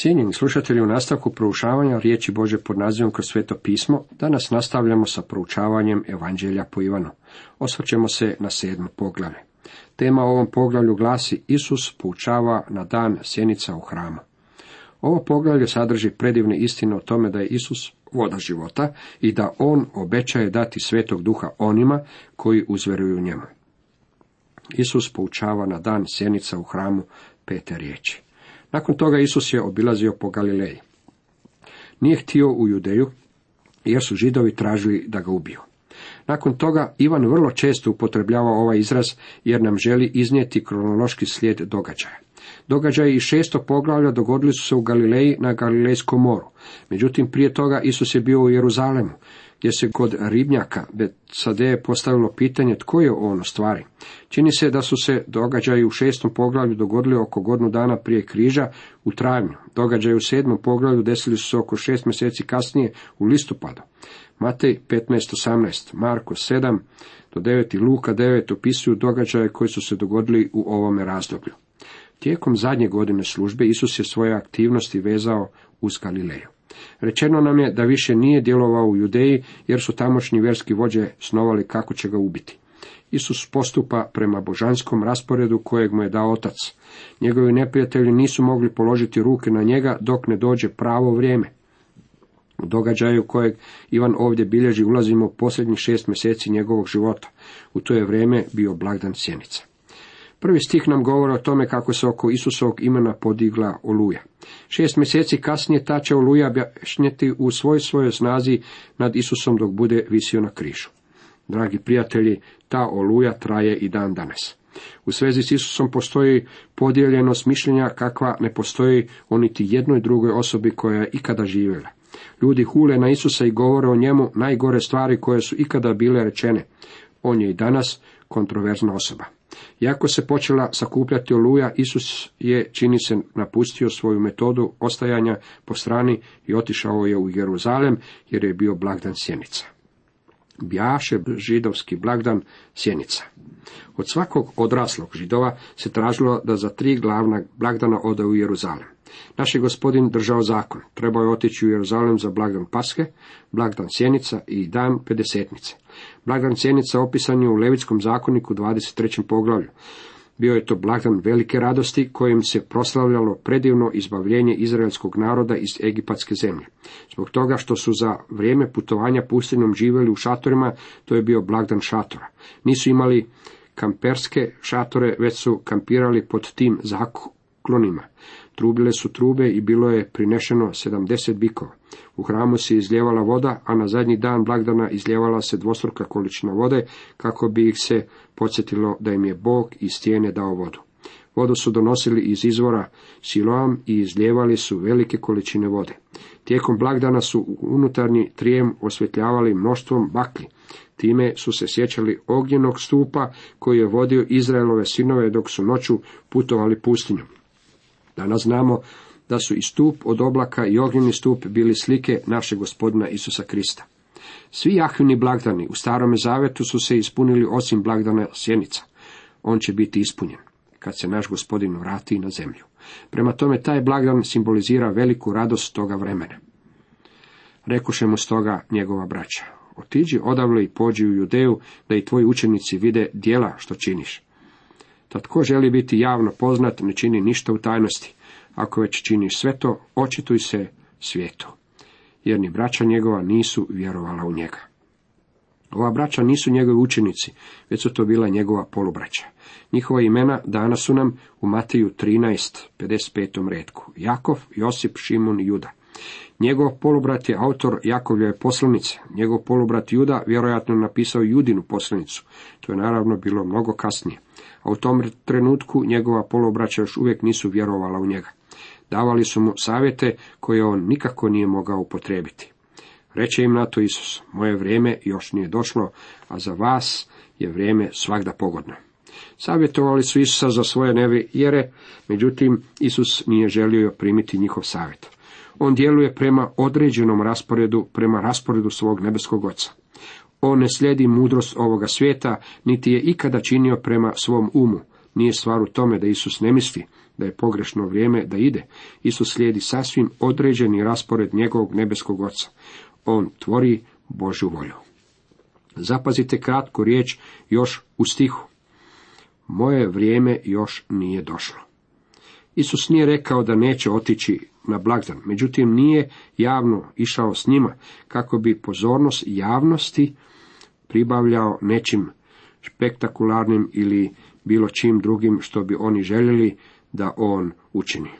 Cijenjeni slušatelji, u nastavku proučavanja riječi Bože pod nazivom kroz sveto pismo, danas nastavljamo sa proučavanjem Evanđelja po Ivanu. Osvrćemo se na sedmo poglavlje. Tema ovom poglavlju glasi Isus poučava na dan sjenica u hramu. Ovo poglavlje sadrži predivne istine o tome da je Isus voda života i da On obećaje dati svetog duha onima koji uzveruju njemu. Isus poučava na dan sjenica u hramu pete riječi. Nakon toga Isus je obilazio po Galileji. Nije htio u Judeju, jer su židovi tražili da ga ubiju. Nakon toga Ivan vrlo često upotrebljava ovaj izraz jer nam želi iznijeti kronološki slijed događaja. Događaji iz šesto poglavlja dogodili su se u Galileji na Galilejskom moru. Međutim, prije toga Isus je bio u Jeruzalemu, gdje se kod ribnjaka je postavilo pitanje tko je on u stvari. Čini se da su se događaji u šestom poglavlju dogodili oko godinu dana prije križa u travnju. Događaji u sedmom poglavlju desili su se oko šest mjeseci kasnije u listopadu. Matej 15.18, Marko 7 do 9 i Luka 9 opisuju događaje koji su se dogodili u ovome razdoblju. Tijekom zadnje godine službe Isus je svoje aktivnosti vezao uz Galileju. Rečeno nam je da više nije djelovao u Judeji jer su tamošnji vjerski vođe snovali kako će ga ubiti. Isus postupa prema božanskom rasporedu kojeg mu je dao otac. Njegovi neprijatelji nisu mogli položiti ruke na njega dok ne dođe pravo vrijeme. U događaju kojeg Ivan ovdje bilježi ulazimo u posljednjih šest mjeseci njegovog života. U to je vrijeme bio blagdan sjenica. Prvi stih nam govori o tome kako se oko Isusovog imena podigla oluja. Šest mjeseci kasnije ta će oluja objašnjeti u svoj svojoj snazi nad Isusom dok bude visio na križu. Dragi prijatelji, ta oluja traje i dan danas. U svezi s Isusom postoji podijeljenost mišljenja kakva ne postoji o niti jednoj drugoj osobi koja je ikada živjela. Ljudi hule na Isusa i govore o njemu najgore stvari koje su ikada bile rečene. On je i danas kontroverzna osoba. Iako se počela sakupljati oluja, Isus je, čini se, napustio svoju metodu ostajanja po strani i otišao je u Jeruzalem, jer je bio blagdan sjenica. Bjaše židovski blagdan sjenica. Od svakog odraslog židova se tražilo da za tri glavna blagdana ode u Jeruzalem. Naš je gospodin držao zakon. Trebao je otići u Jeruzalem za blagdan Paske, blagdan Sjenica i dan Pedesetnice. Blagdan Sjenica opisan je u Levitskom zakoniku 23. poglavlju. Bio je to blagdan velike radosti kojim se proslavljalo predivno izbavljenje izraelskog naroda iz egipatske zemlje. Zbog toga što su za vrijeme putovanja pustinjom živjeli u šatorima, to je bio blagdan šatora. Nisu imali kamperske šatore, već su kampirali pod tim zaklonima. Trubile su trube i bilo je prinešeno sedamdeset bikova. U hramu se izljevala voda, a na zadnji dan blagdana izljevala se dvostruka količina vode, kako bi ih se podsjetilo da im je Bog iz stijene dao vodu. Vodu su donosili iz izvora Siloam i izljevali su velike količine vode. Tijekom blagdana su unutarnji trijem osvjetljavali mnoštvom bakli. Time su se sjećali ognjenog stupa koji je vodio Izraelove sinove dok su noću putovali pustinjom. Danas znamo da su i stup od oblaka i ognjeni stup bili slike našeg gospodina Isusa Krista. Svi Jahvini blagdani u starome zavetu su se ispunili osim blagdana sjenica. On će biti ispunjen kad se naš gospodin vrati na zemlju. Prema tome taj blagdan simbolizira veliku radost toga vremena. Rekuše mu stoga njegova braća. Otiđi odavle i pođi u Judeju, da i tvoji učenici vide dijela što činiš. Da tko želi biti javno poznat, ne čini ništa u tajnosti. Ako već činiš sve to, očituj se svijetu. Jer ni braća njegova nisu vjerovala u njega. Ova braća nisu njegovi učenici, već su to bila njegova polubraća. Njihova imena dana su nam u Mateju 13, 55. redku. Jakov, Josip, Šimun i Juda. Njegov polubrat je autor Jakovljeve poslanice. Njegov polubrat Juda vjerojatno napisao Judinu poslanicu. To je naravno bilo mnogo kasnije. A u tom trenutku njegova polubraća još uvijek nisu vjerovala u njega. Davali su mu savjete koje on nikako nije mogao upotrijebiti. Reče im na to Isus, moje vrijeme još nije došlo, a za vas je vrijeme svakda pogodno. Savjetovali su Isusa za svoje nevjere, međutim Isus nije želio primiti njihov savjet. On djeluje prema određenom rasporedu, prema rasporedu svog nebeskog oca. On ne slijedi mudrost ovoga svijeta, niti je ikada činio prema svom umu, Nije stvar u tome da Isus ne misli da je pogrešno vrijeme da ide. Isus slijedi sasvim određeni raspored njegovog nebeskog oca. On tvori Božju volju. Zapazite kratku riječ još u stihu. Moje vrijeme još nije došlo. Isus nije rekao da neće otići na blagdan, međutim nije javno išao s njima kako bi pozornost javnosti pribavljao nečim spektakularnim ili bilo čim drugim što bi oni željeli da on učini.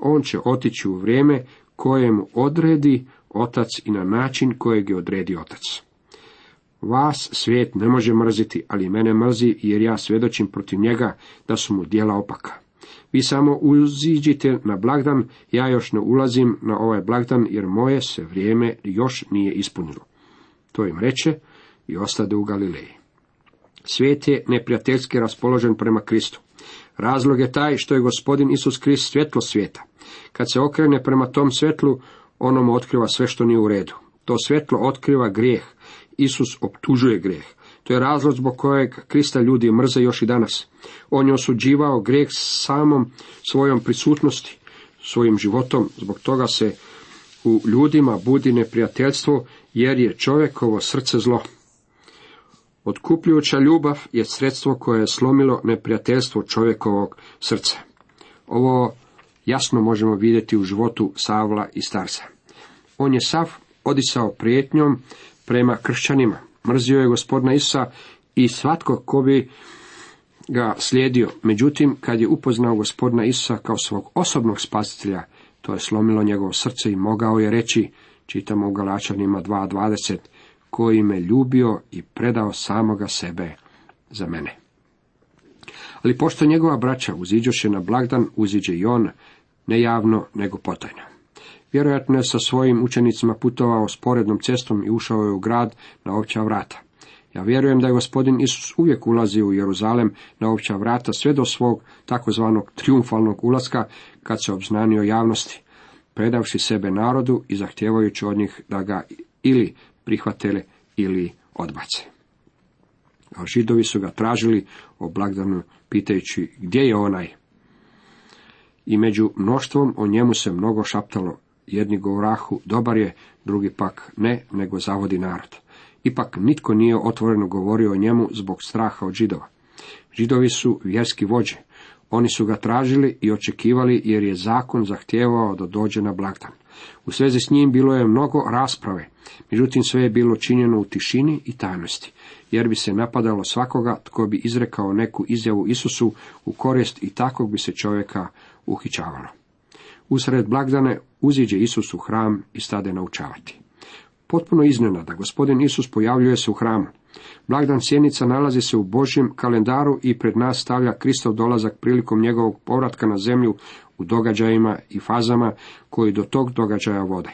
On će otići u vrijeme kojemu odredi otac i na način kojeg je odredi otac. Vas svijet ne može mrziti, ali mene mrzi jer ja svjedočim protiv njega da su mu dijela opaka. Vi samo uziđite na blagdan, ja još ne ulazim na ovaj blagdan jer moje se vrijeme još nije ispunilo. To im reče i ostade u Galileji. Svijet je neprijateljski raspoložen prema Kristu. Razlog je taj što je gospodin Isus Krist svjetlo svijeta. Kad se okrene prema tom svjetlu, ono mu otkriva sve što nije u redu. To svjetlo otkriva grijeh. Isus optužuje grijeh. To je razlog zbog kojeg Krista ljudi mrze još i danas. On je osuđivao grijeh samom svojom prisutnosti, svojim životom. Zbog toga se u ljudima budi neprijateljstvo, jer je čovjekovo srce zlo. Otkupljujuća ljubav je sredstvo koje je slomilo neprijateljstvo čovjekovog srca. Ovo jasno možemo vidjeti u životu Savla i Starca. On je sav odisao prijetnjom prema kršćanima. Mrzio je gospodina Isa i svatko ko bi ga slijedio. Međutim, kad je upoznao gospodina Isa kao svog osobnog spasitelja, to je slomilo njegovo srce i mogao je reći, čitamo u Galačanima 2.20, koji me ljubio i predao samoga sebe za mene. Ali pošto njegova braća uziđoše na blagdan, uziđe i on, ne javno, nego potajno. Vjerojatno je sa svojim učenicima putovao sporednom cestom i ušao je u grad na opća vrata. Ja vjerujem da je gospodin Isus uvijek ulazio u Jeruzalem na opća vrata sve do svog takozvanog triumfalnog ulaska kad se obznanio javnosti, predavši sebe narodu i zahtijevajući od njih da ga ili prihvatele ili odbace. A židovi su ga tražili o blagdanu pitajući gdje je onaj. I među mnoštvom o njemu se mnogo šaptalo. Jedni govorahu dobar je, drugi pak ne, nego zavodi narod. Ipak nitko nije otvoreno govorio o njemu zbog straha od židova. Židovi su vjerski vođe. Oni su ga tražili i očekivali jer je zakon zahtijevao da dođe na blagdan. U svezi s njim bilo je mnogo rasprave, međutim sve je bilo činjeno u tišini i tajnosti, jer bi se napadalo svakoga tko bi izrekao neku izjavu Isusu u korist i takvog bi se čovjeka uhićavalo. Usred blagdane uziđe Isus u hram i stade naučavati. Potpuno iznenada, gospodin Isus pojavljuje se u hramu. Blagdan sjenica nalazi se u Božjem kalendaru i pred nas stavlja Kristov dolazak prilikom njegovog povratka na zemlju u događajima i fazama koji do tog događaja vode.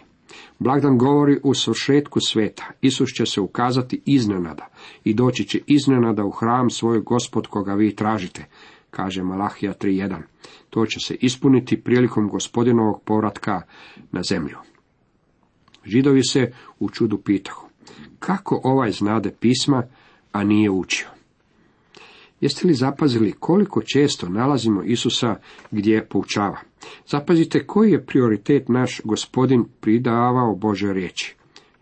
Blagdan govori u svršetku sveta. Isus će se ukazati iznenada i doći će iznenada u hram svoj gospod koga vi tražite, kaže Malahija 3.1. To će se ispuniti prilikom gospodinovog povratka na zemlju. Židovi se u čudu pitahu. Kako ovaj znade pisma, a nije učio? Jeste li zapazili koliko često nalazimo Isusa gdje poučava? Zapazite koji je prioritet naš gospodin pridavao Bože riječi.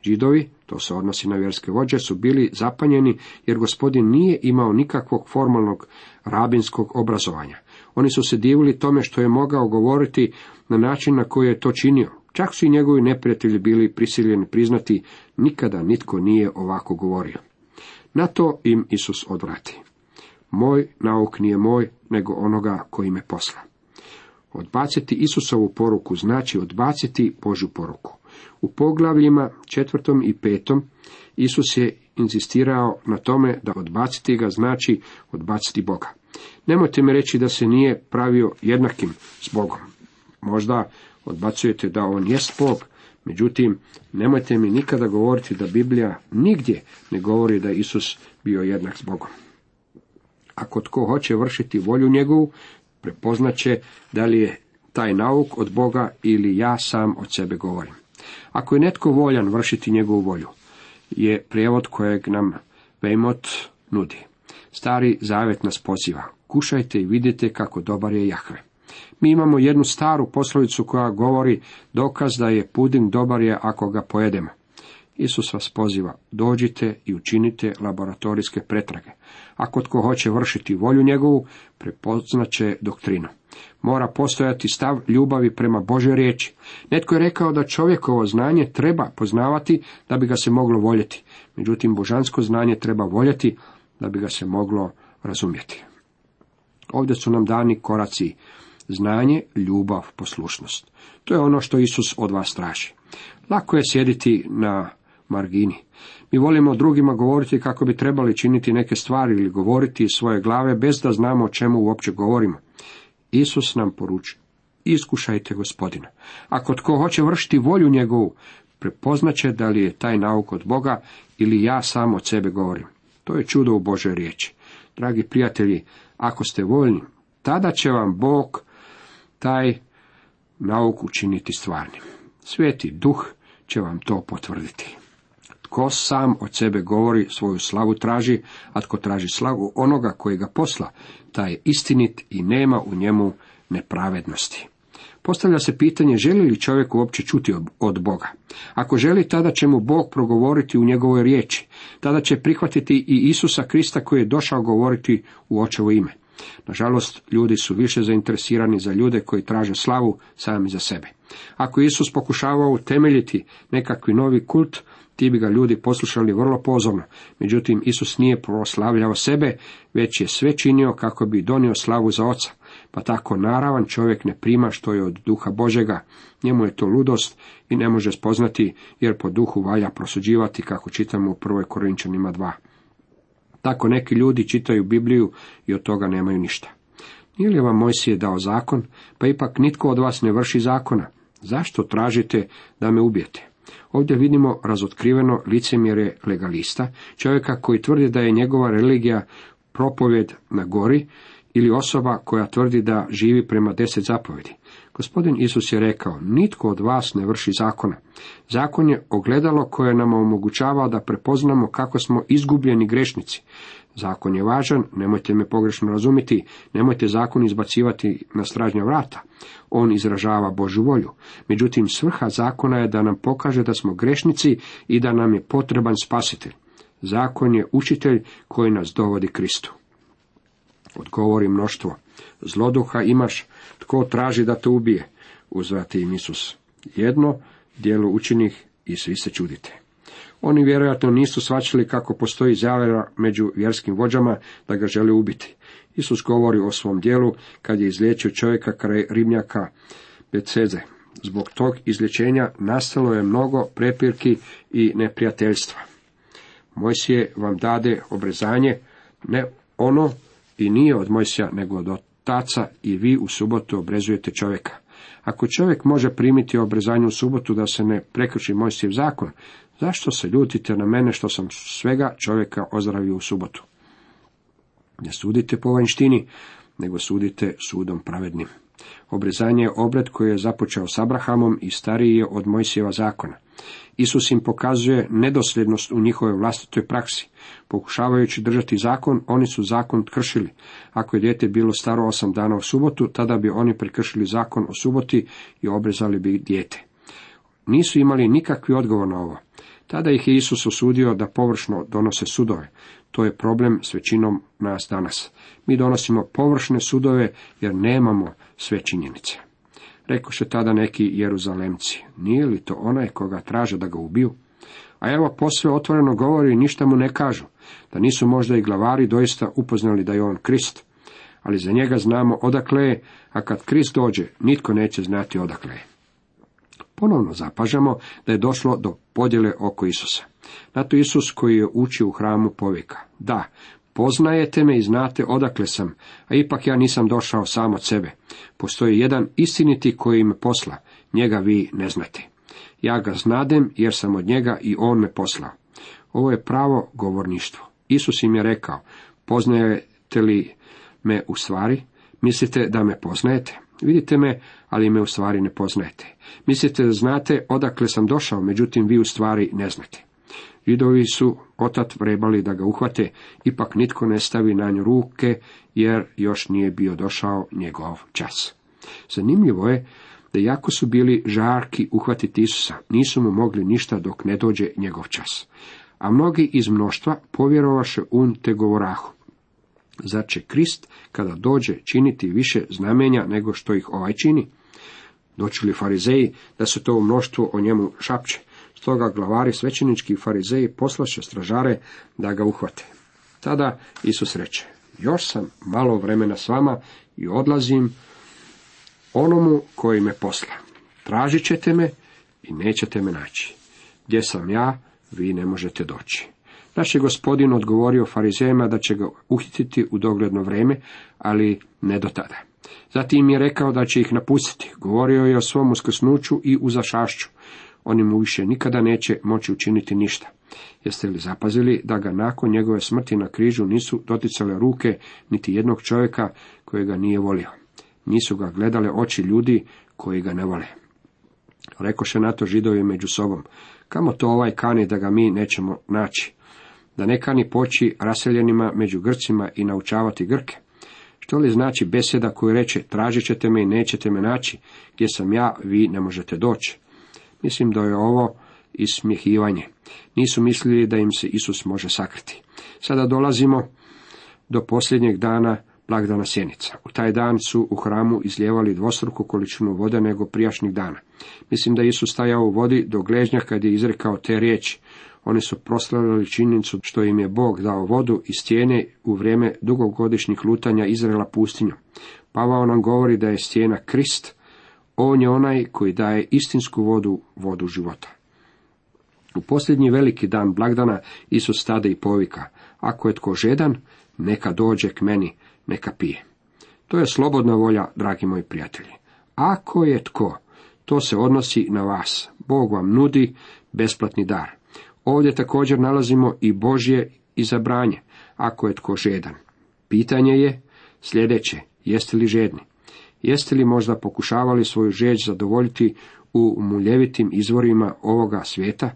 Židovi, to se odnosi na vjerske vođe, su bili zapanjeni jer gospodin nije imao nikakvog formalnog rabinskog obrazovanja. Oni su se divili tome što je mogao govoriti na način na koji je to činio. Čak su i njegovi neprijatelji bili prisiljeni priznati, nikada nitko nije ovako govorio. Na to im Isus odvrati. Moj nauk nije moj, nego onoga koji me posla. Odbaciti Isusovu poruku znači odbaciti Božju poruku. U poglavljima četvrtom i petom Isus je insistirao na tome da odbaciti ga znači odbaciti Boga. Nemojte mi reći da se nije pravio jednakim s Bogom. Možda odbacujete da on jest Bog, međutim, nemojte mi nikada govoriti da Biblija nigdje ne govori da Isus bio jednak s Bogom. Ako tko hoće vršiti volju njegovu, prepoznaće da li je taj nauk od Boga ili ja sam od sebe govorim. Ako je netko voljan vršiti njegovu volju, je prijevod kojeg nam Vejmot nudi. Stari zavet nas poziva. kušajte i vidite kako dobar je Jahve. Mi imamo jednu staru poslovicu koja govori dokaz da je puding dobar je ako ga pojedemo. Isus vas poziva, dođite i učinite laboratorijske pretrage. Ako tko hoće vršiti volju njegovu, prepoznaće doktrinu. Mora postojati stav ljubavi prema Božoj riječi. Netko je rekao da čovjekovo znanje treba poznavati da bi ga se moglo voljeti. Međutim, božansko znanje treba voljeti da bi ga se moglo razumjeti. Ovdje su nam dani koraci znanje, ljubav, poslušnost. To je ono što Isus od vas traži. Lako je sjediti na margini. Mi volimo drugima govoriti kako bi trebali činiti neke stvari ili govoriti iz svoje glave bez da znamo o čemu uopće govorimo. Isus nam poručuje. Iskušajte gospodina. Ako tko hoće vršiti volju njegovu, prepoznaće da li je taj nauk od Boga ili ja sam od sebe govorim. To je čudo u Božoj riječi. Dragi prijatelji, ako ste voljni, tada će vam Bog taj nauk učiniti stvarnim. Sveti duh će vam to potvrditi. Tko sam od sebe govori, svoju slavu traži, a tko traži slavu onoga koji ga posla, taj je istinit i nema u njemu nepravednosti. Postavlja se pitanje želi li čovjek uopće čuti od Boga. Ako želi, tada će mu Bog progovoriti u njegovoj riječi. Tada će prihvatiti i Isusa Krista koji je došao govoriti u očevo ime. Nažalost, ljudi su više zainteresirani za ljude koji traže slavu sami za sebe. Ako Isus pokušavao utemeljiti nekakvi novi kult, ti bi ga ljudi poslušali vrlo pozorno. Međutim, Isus nije proslavljao sebe, već je sve činio kako bi donio slavu za oca. Pa tako naravan čovjek ne prima što je od duha Božega. Njemu je to ludost i ne može spoznati, jer po duhu valja prosuđivati, kako čitamo u 1. Korinčanima 2. Tako neki ljudi čitaju Bibliju i od toga nemaju ništa. Nije li vam Mojsije dao zakon, pa ipak nitko od vas ne vrši zakona? Zašto tražite da me ubijete? Ovdje vidimo razotkriveno licemjerje legalista, čovjeka koji tvrdi da je njegova religija propovjed na gori ili osoba koja tvrdi da živi prema deset zapovjedi. Gospodin Isus je rekao, nitko od vas ne vrši zakona. Zakon je ogledalo koje nam omogućava da prepoznamo kako smo izgubljeni grešnici. Zakon je važan, nemojte me pogrešno razumjeti, nemojte zakon izbacivati na stražnja vrata. On izražava Božu volju. Međutim, svrha zakona je da nam pokaže da smo grešnici i da nam je potreban spasitelj. Zakon je učitelj koji nas dovodi Kristu. Odgovori mnoštvo. Zloduha imaš, tko traži da te ubije? Uzvrati im Isus. Jedno, dijelo učinih i svi se čudite. Oni vjerojatno nisu svačili kako postoji zavjera među vjerskim vođama da ga žele ubiti. Isus govori o svom dijelu kad je izliječio čovjeka kraj Rimljaka Beceze. Zbog tog izlječenja nastalo je mnogo prepirki i neprijateljstva. Mojsije vam dade obrezanje, ne ono i nije od Mojsija, nego od otaca i vi u subotu obrezujete čovjeka. Ako čovjek može primiti obrezanje u subotu da se ne prekrši Mojsijev zakon, zašto se ljutite na mene što sam svega čovjeka ozdravio u subotu? Ne sudite po vanjštini, nego sudite sudom pravednim. Obrezanje je obred koji je započeo s Abrahamom i stariji je od Mojsijeva zakona. Isus im pokazuje nedosljednost u njihovoj vlastitoj praksi. Pokušavajući držati zakon, oni su zakon kršili. Ako je dijete bilo staro osam dana u subotu, tada bi oni prekršili zakon o suboti i obrezali bi dijete. Nisu imali nikakvi odgovor na ovo. Tada ih je Isus osudio da površno donose sudove. To je problem s većinom nas danas. Mi donosimo površne sudove jer nemamo sve činjenice. Rekoše tada neki Jeruzalemci, nije li to onaj koga traže da ga ubiju? A evo posve otvoreno govori i ništa mu ne kažu, da nisu možda i glavari doista upoznali da je on Krist. Ali za njega znamo odakle je, a kad Krist dođe, nitko neće znati odakle je. Ponovno zapažamo da je došlo do podjele oko Isusa. Na to Isus koji je učio u hramu povika. Da, poznajete me i znate odakle sam, a ipak ja nisam došao sam od sebe. Postoji jedan istiniti koji me posla, njega vi ne znate. Ja ga znadem jer sam od njega i on me poslao. Ovo je pravo govorništvo. Isus im je rekao, poznajete li me u stvari? Mislite da me poznajete? Vidite me, ali me u stvari ne poznajete. Mislite da znate odakle sam došao, međutim vi u stvari ne znate. Židovi su otat vrebali da ga uhvate, ipak nitko ne stavi na nju ruke, jer još nije bio došao njegov čas. Zanimljivo je da jako su bili žarki uhvatiti Isusa, nisu mu mogli ništa dok ne dođe njegov čas. A mnogi iz mnoštva povjerovaše un te govorahu. Zar će Krist, kada dođe, činiti više znamenja nego što ih ovaj čini? Doći farizeji da se to u mnoštvu o njemu šapće. Stoga glavari svećenički farizeji poslaše stražare da ga uhvate. Tada Isus reče, još sam malo vremena s vama i odlazim onomu koji me posla. Tražit ćete me i nećete me naći. Gdje sam ja, vi ne možete doći. Naš je gospodin odgovorio farizejima da će ga uhititi u dogledno vrijeme, ali ne do tada. Zatim je rekao da će ih napustiti. Govorio je o svom uskrsnuću i uzašašću. Oni mu više nikada neće moći učiniti ništa. Jeste li zapazili da ga nakon njegove smrti na križu nisu doticale ruke niti jednog čovjeka koji ga nije volio? Nisu ga gledale oči ljudi koji ga ne vole. Rekoše na to židovi među sobom. Kamo to ovaj kani da ga mi nećemo naći? Da ne kani poći raseljenima među Grcima i naučavati Grke? Što li znači beseda koju reče, tražit ćete me i nećete me naći, gdje sam ja, vi ne možete doći. Mislim da je ovo ismjehivanje. Nisu mislili da im se Isus može sakriti. Sada dolazimo do posljednjeg dana blagdana sjenica. U taj dan su u hramu izljevali dvostruku količinu vode nego prijašnjih dana. Mislim da Isus stajao u vodi do gležnja kad je izrekao te riječi. Oni su proslavljali činjenicu što im je Bog dao vodu iz stijene u vrijeme dugogodišnjih lutanja Izraela pustinju. Pavao nam govori da je stijena Krist, on je onaj koji daje istinsku vodu, vodu života. U posljednji veliki dan blagdana Isus stade i povika, ako je tko žedan, neka dođe k meni, neka pije. To je slobodna volja, dragi moji prijatelji. Ako je tko, to se odnosi na vas. Bog vam nudi besplatni dar. Ovdje također nalazimo i Božje izabranje, ako je tko žedan. Pitanje je sljedeće, jeste li žedni? Jeste li možda pokušavali svoju žeđ zadovoljiti u muljevitim izvorima ovoga svijeta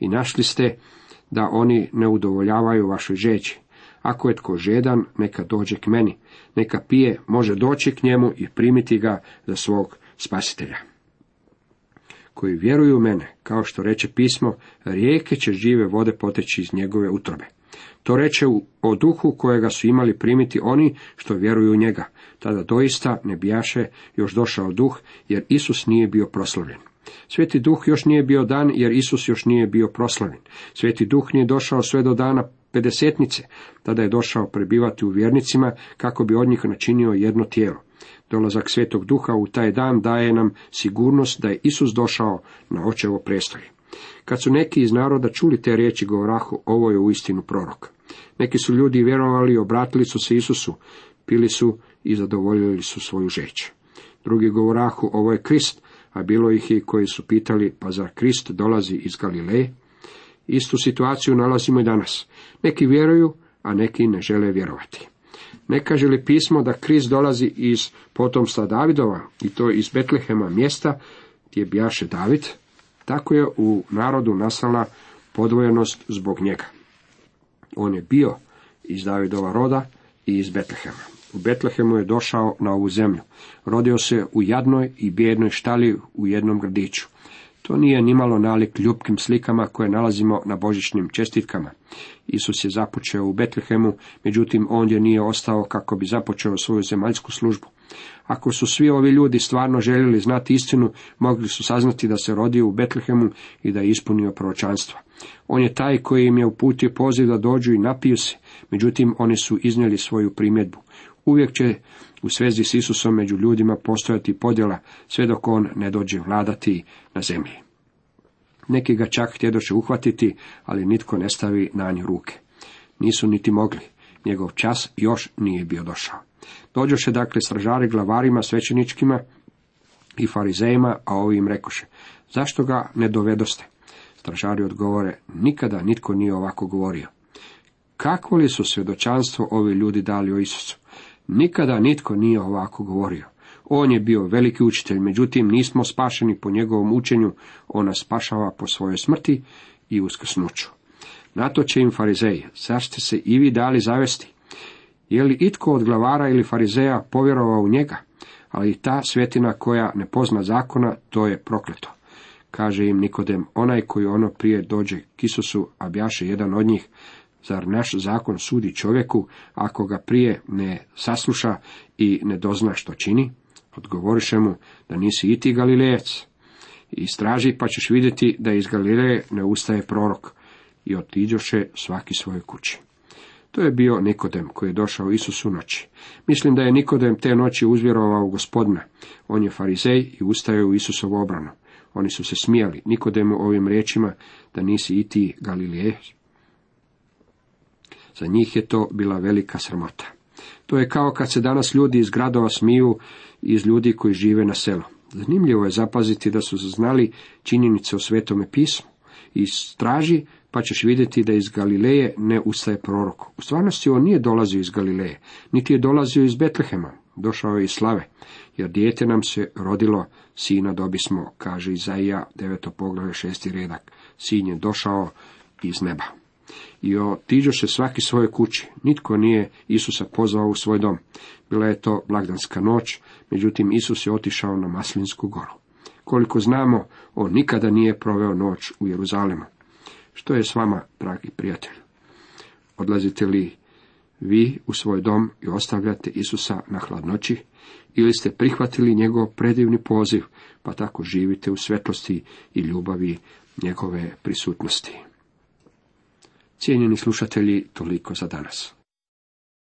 i našli ste da oni ne udovoljavaju vašoj žeđi? Ako je tko žedan, neka dođe k meni, neka pije, može doći k njemu i primiti ga za svog spasitelja. Koji vjeruju u mene, kao što reče pismo, rijeke će žive vode poteći iz njegove utrobe. To reče o duhu kojega su imali primiti oni što vjeruju u njega. Tada doista ne bijaše još došao duh, jer Isus nije bio proslavljen. Sveti duh još nije bio dan, jer Isus još nije bio proslavljen. Sveti duh nije došao sve do dana pedesetnice, tada je došao prebivati u vjernicima kako bi od njih načinio jedno tijelo. Dolazak svetog duha u taj dan daje nam sigurnost da je Isus došao na očevo prestolje. Kad su neki iz naroda čuli te riječi govorahu, ovo je uistinu prorok. Neki su ljudi vjerovali, obratili su se Isusu, pili su i zadovoljili su svoju žeć. Drugi govorahu, ovo je Krist, a bilo ih i koji su pitali, pa zar Krist dolazi iz Galileje? Istu situaciju nalazimo i danas. Neki vjeruju, a neki ne žele vjerovati. Ne kaže li pismo da Krist dolazi iz potomstva Davidova, i to iz Betlehema mjesta gdje bijaše David, tako je u narodu nastala podvojenost zbog njega. On je bio iz Davidova roda i iz Betlehema. U Betlehemu je došao na ovu zemlju. Rodio se u jadnoj i bijednoj štali u jednom gradiću. To nije nimalo nalik ljubkim slikama koje nalazimo na božićnim čestitkama. Isus je započeo u Betlehemu, međutim ondje nije ostao kako bi započeo svoju zemaljsku službu. Ako su svi ovi ljudi stvarno željeli znati istinu, mogli su saznati da se rodio u Betlehemu i da je ispunio proročanstva. On je taj koji im je uputio poziv da dođu i napiju se, međutim oni su iznijeli svoju primjedbu. Uvijek će u svezi s Isusom među ljudima postojati podjela sve dok on ne dođe vladati na zemlji. Neki ga čak htjedoše uhvatiti, ali nitko ne stavi na nju ruke. Nisu niti mogli, njegov čas još nije bio došao. Dođoše dakle stražari glavarima, svećeničkima i farizejima, a ovi im rekoše, zašto ga ne dovedoste? Stražari odgovore, nikada nitko nije ovako govorio. Kakvo li su svjedočanstvo ovi ljudi dali o Isusu? Nikada nitko nije ovako govorio. On je bio veliki učitelj, međutim nismo spašeni po njegovom učenju, on nas spašava po svojoj smrti i uskrsnuću. Na to će im farizeji, zar ste se i vi dali zavesti? Je li itko od glavara ili farizeja povjerovao u njega? Ali i ta svetina koja ne pozna zakona, to je prokleto. Kaže im Nikodem, onaj koji ono prije dođe k Isusu, a bjaše jedan od njih, zar naš zakon sudi čovjeku, ako ga prije ne sasluša i ne dozna što čini? Odgovoriše mu da nisi i ti Galilejac. Istraži pa ćeš vidjeti da iz Galileje ne ustaje prorok. I otiđoše svaki svojoj kući. To je bio Nikodem koji je došao Isusu noći. Mislim da je Nikodem te noći uzvjerovao gospodina. On je farizej i ustaje u Isusovu obranu. Oni su se smijali Nikodemu ovim riječima da nisi i ti Galileje. Za njih je to bila velika sramota. To je kao kad se danas ljudi iz gradova smiju iz ljudi koji žive na selu. Zanimljivo je zapaziti da su znali činjenice o svetome pismu. I straži pa ćeš vidjeti da iz Galileje ne ustaje prorok. U stvarnosti on nije dolazio iz Galileje, niti je dolazio iz Betlehema, došao je iz slave, jer dijete nam se rodilo, sina dobismo, kaže Izaija, deveto poglavlje, šesti redak. Sin je došao iz neba. I otiđoše svaki svoje kući. Nitko nije Isusa pozvao u svoj dom. Bila je to blagdanska noć, međutim Isus je otišao na Maslinsku goru. Koliko znamo, on nikada nije proveo noć u Jeruzalemu. Što je s vama, dragi prijatelj? Odlazite li vi u svoj dom i ostavljate Isusa na hladnoći? Ili ste prihvatili njegov predivni poziv, pa tako živite u svetlosti i ljubavi njegove prisutnosti? Cijenjeni slušatelji, toliko za danas.